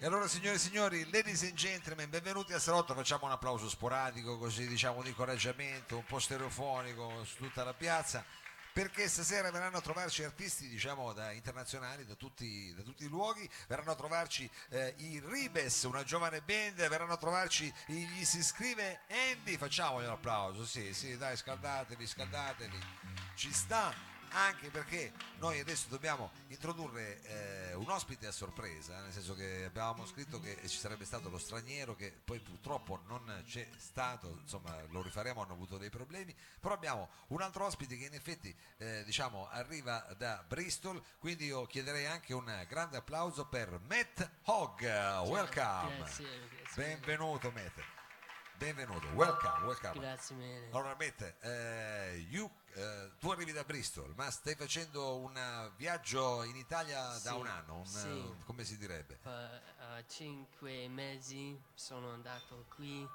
E allora signore e signori, ladies and gentlemen, benvenuti a Salotto, facciamo un applauso sporadico, così diciamo di incoraggiamento, un po' stereofonico su tutta la piazza, perché stasera verranno a trovarci artisti diciamo da internazionali da tutti, da tutti i luoghi, verranno a trovarci eh, i Ribes, una giovane band, verranno a trovarci gli si scrive Andy, facciamogli un applauso, sì, sì, dai, scaldatevi, scaldatevi, ci sta anche perché noi adesso dobbiamo introdurre eh, un ospite a sorpresa, nel senso che avevamo scritto che ci sarebbe stato lo straniero che poi purtroppo non c'è stato, insomma lo rifaremo, hanno avuto dei problemi, però abbiamo un altro ospite che in effetti eh, diciamo arriva da Bristol, quindi io chiederei anche un grande applauso per Matt Hogg, welcome, Grazie, grazie. benvenuto Matt, benvenuto, welcome, welcome. Grazie mille. Allora, Matt, eh, you, eh, tu arrivi da Bristol, ma stai facendo un viaggio in Italia da Sì, un anno, un, sì. eh, come si direbbe? Per eh, cinque mesi sono andato qui.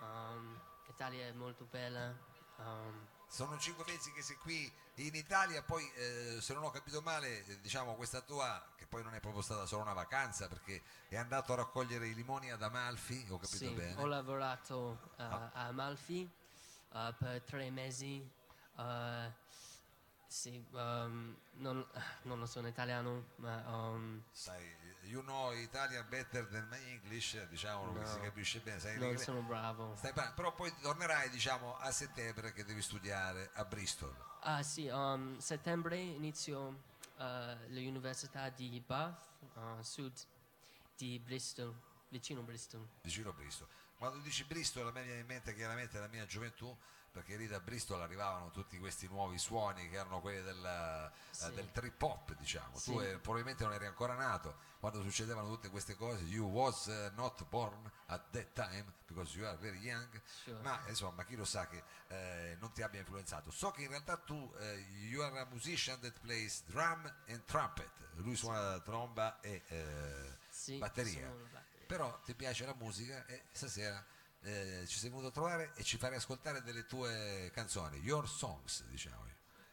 Um, L'Italia è molto bella. um, Sono cinque mesi che sei qui in Italia, poi eh, se non ho capito male, eh, diciamo questa tua, che poi non è proprio stata solo una vacanza, perché è andato a raccogliere i limoni ad Amalfi, ho capito sì, bene? ho lavorato eh, Ah. a Amalfi eh, per tre mesi. eh, sì, um, non, non lo so in italiano, ma um, Sai, you know Italian better than my English, diciamo che No. si capisce bene, sai non sono bravo. Stai parlando, però poi tornerai diciamo a settembre che devi studiare a Bristol. Ah sì, um, settembre inizio eh, l'università di Bath, a sud di Bristol, vicino Bristol. vicino a Bristol. Quando dici Bristol a me viene in mente chiaramente la mia gioventù, perché lì da Bristol arrivavano tutti questi nuovi suoni che erano quelli del, eh, Sì. del trip hop, diciamo. Tu Sì. eh, probabilmente non eri ancora nato quando succedevano tutte queste cose. You was eh, not born at that time because you are very young. Sure. Ma insomma, chi lo sa che eh, non ti abbia influenzato. So che in realtà tu, eh, you are a musician that plays drum and trumpet. Lui suona la tromba e eh, batteria. batteria. Però ti piace la musica e stasera eh, ci sei venuto a trovare e ci farai ascoltare delle tue canzoni, your songs, diciamo.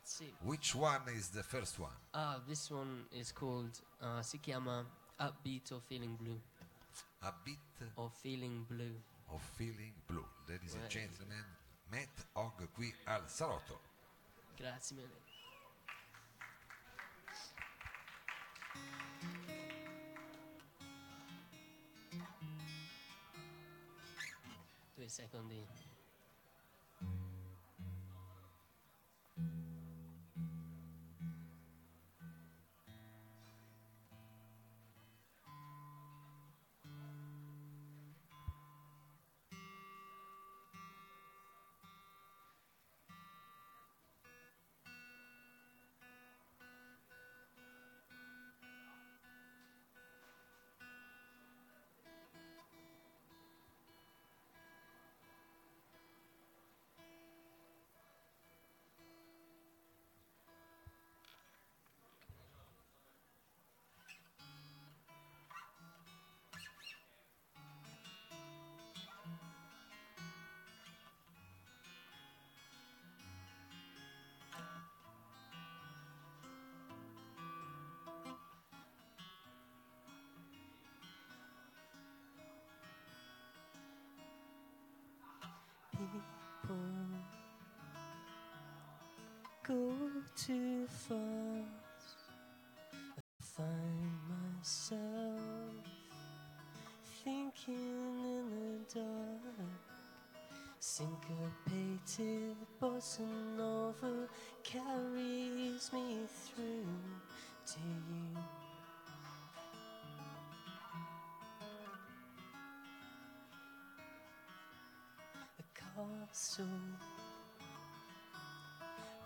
Sì. Which one is the first one? Ah, this one is called, uh, si chiama Upbeat or Feeling Blue. A Beat Or Feeling Blue. of Feeling Blue. Ladies and Eh. gentlemen, Matt Hogg qui al Salotto. Grazie mille. to a secondary go too fast. I find myself thinking in the dark. Syncopated bossa nova carries me through to you. A castle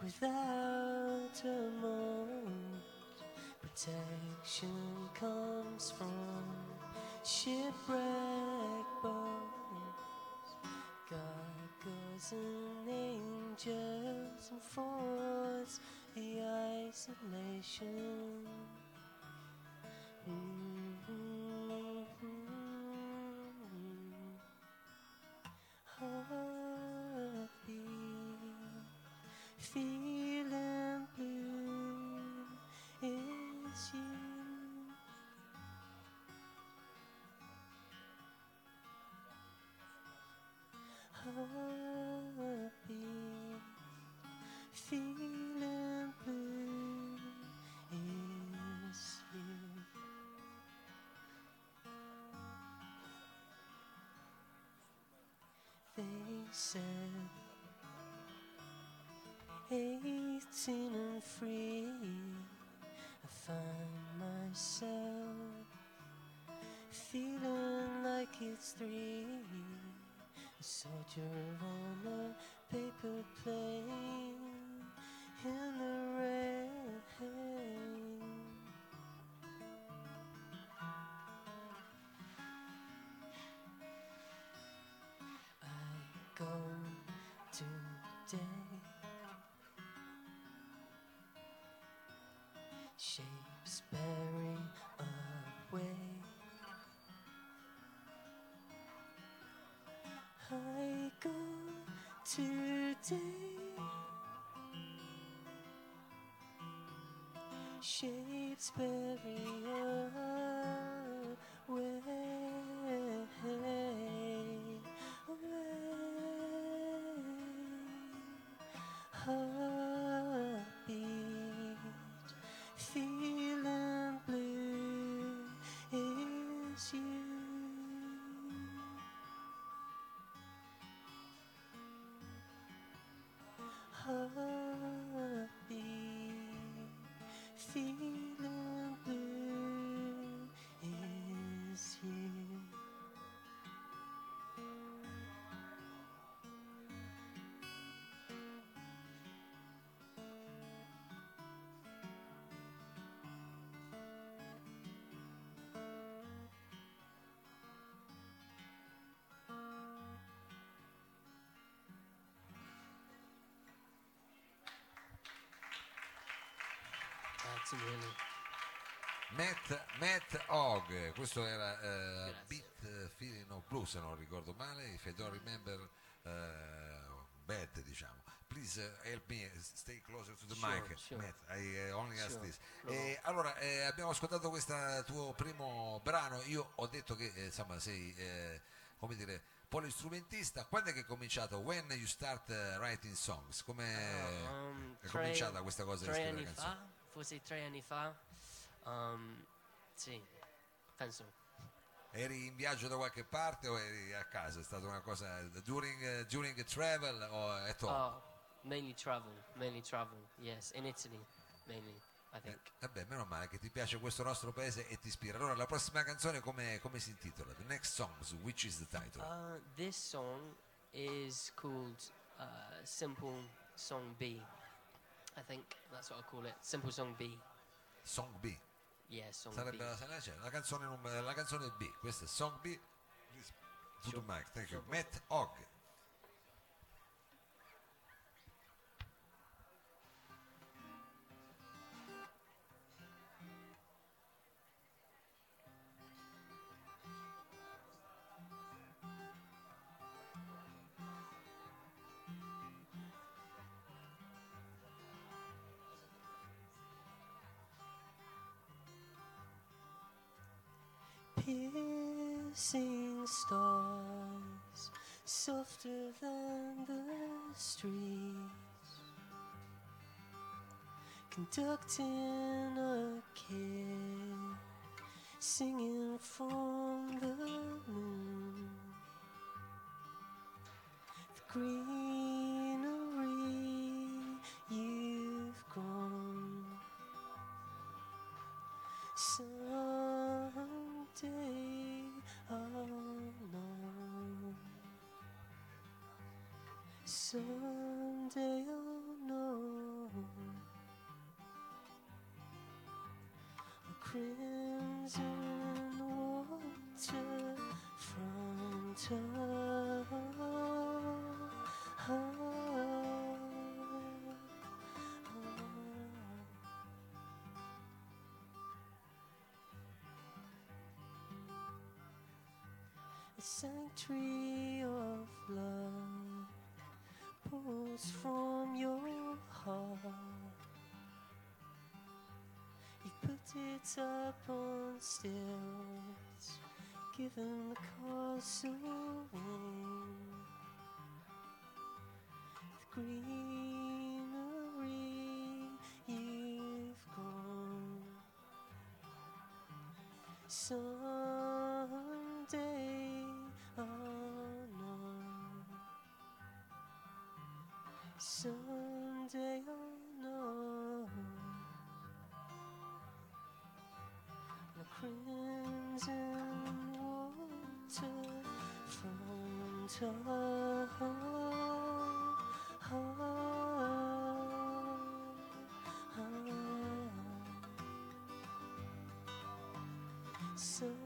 without a moan. Protection comes from shipwreck bones. God goes and angels and force the isolation. Mm -hmm. oh. feeling blue. is you. Feeling blue. You. They said. And free. I find myself feeling like it's three. A soldier on a paper plane in the rain. I go today Shakespeare. Mille. Matt, Matt Hogg, questo era Grazie. Beat eh, Feeling of Blue se non ricordo male, if I don't remember eh, bad diciamo. Please eh, help me stay closer to the Sure, mic, sure. Matt, I only ask Sure, this. no. Eh, allora, eh, abbiamo ascoltato questo tuo primo brano, io ho detto che eh, insomma sei, come dire, polistrumentista, quando è che è cominciato? When you start writing songs? Come Um, è cominciata questa cosa di scrivere canzoni? fa, forse tre anni fa. Um, sì, penso. Eri in viaggio da qualche parte o eri a casa? È stata una cosa during, eh, during travel o at home? Oh, mainly travel, mainly travel. Yes, in Italy, mainly. I think. Vabbè, meno male che ti piace questo nostro paese e ti ispira. Allora, la prossima canzone come, come si intitola? The next songs, which is the title? Uh, this song is called uh, Simple Song B. I think that's what I call it. Simple Song B. Song B. Yeah, Song Sarebbe B. la, cioè, la, canzone, la canzone B. Questa è Song B. Please, the mic, thank you. Matt Hogg. Piercing stars, softer than the streets, conducting a kid, singing from the moon. The greenery you've grown. Someday you'll know. A crimson water from Oh, pours from your heart. You put it up on stilts, given the castle wing. The greenery you've grown. Someday Someday I'll know the crimson water from top. So.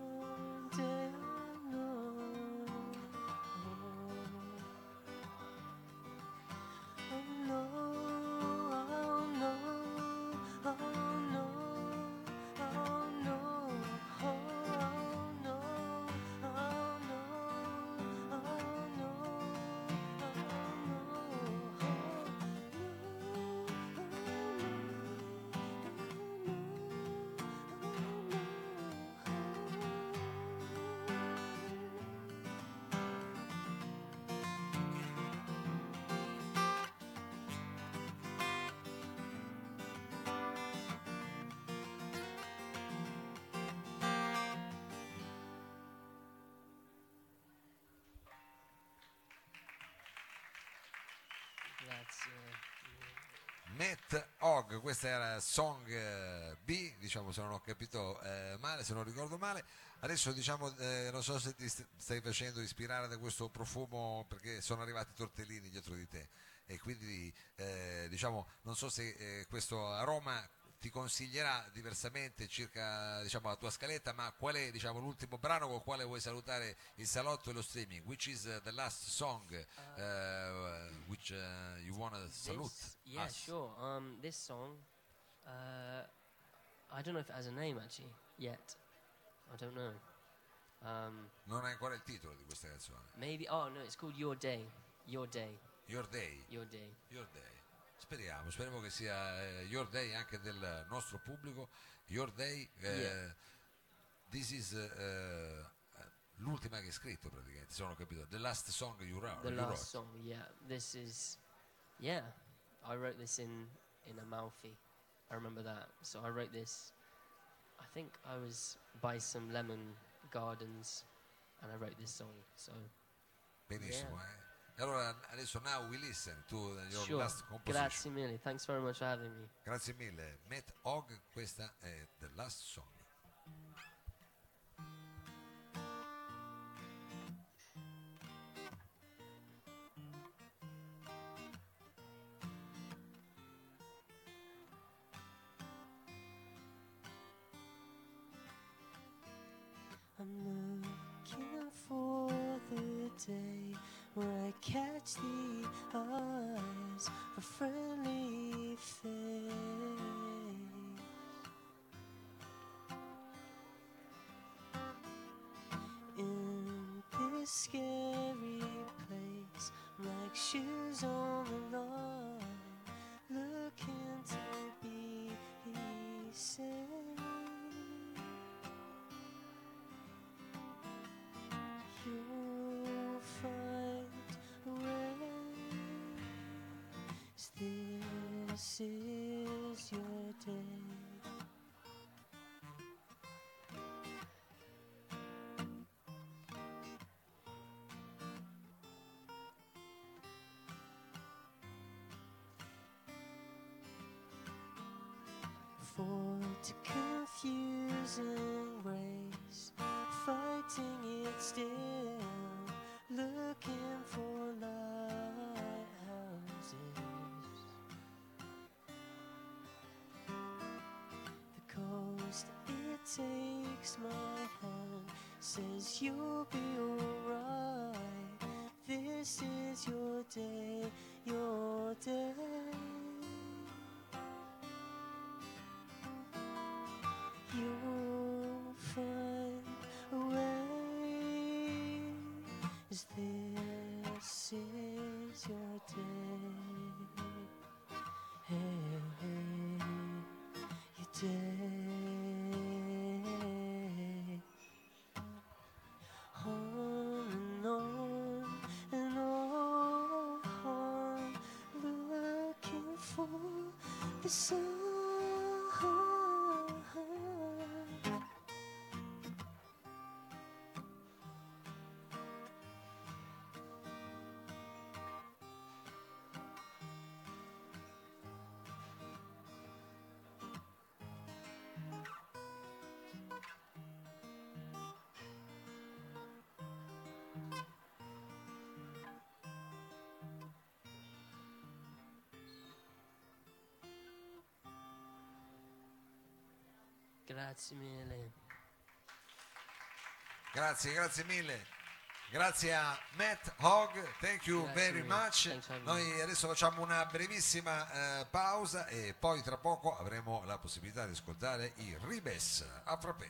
Matt Hogg, questa era Song eh, B, diciamo se non ho capito eh, male, se non ricordo male. Adesso diciamo, eh, non so se ti st- stai facendo ispirare da questo profumo perché sono arrivati i tortellini dietro di te e quindi eh, diciamo, non so se eh, questo aroma ti consiglierà diversamente circa diciamo, la tua scaletta, ma qual è diciamo, l'ultimo brano con il quale vuoi salutare il salotto e lo streaming? Which is uh, the last song uh, which uh, you want to salute yeah, us? sure. Um, this song, uh, I don't know if it has a name actually yet. I don't know. Um, Non hai ancora il titolo di questa canzone. maybe. Oh no, it's called Your Day. Your Day. Your Day. Your Day. Your Day. Speriamo, speriamo che sia eh, Your Day anche del nostro pubblico. Your Day, eh, Yeah. this is eh, eh, l'ultima che hai scritto praticamente, se non ho capito. The last song you wrote. The you last wrote. song. Yeah. This is. Yeah, I wrote this in in Amalfi. I remember that. So I wrote this. I think I was by some lemon gardens, and I wrote this song. So Benissimo. Yeah. Allora adesso now we listen to your sure. last composition. Grazie mille. Thanks very much for having me. Grazie mille. Matt Hogg, questa è The Last Song. I'm looking for the day where I catch the eyes of a friendly face. In this scary place, like shoes on the line, This is your day. For to confusing ways, fighting it still, takes my hand, says you'll be alright. This is your day, your day. You'll find a way. This is your day. Hey, hey, your day. episode. Grazie mille. Grazie, grazie mille. Grazie a Matt Hogg, thank you Grazie very mille. much. Noi adesso facciamo una brevissima eh, pausa e poi tra poco avremo la possibilità di ascoltare i Ribes a frappè.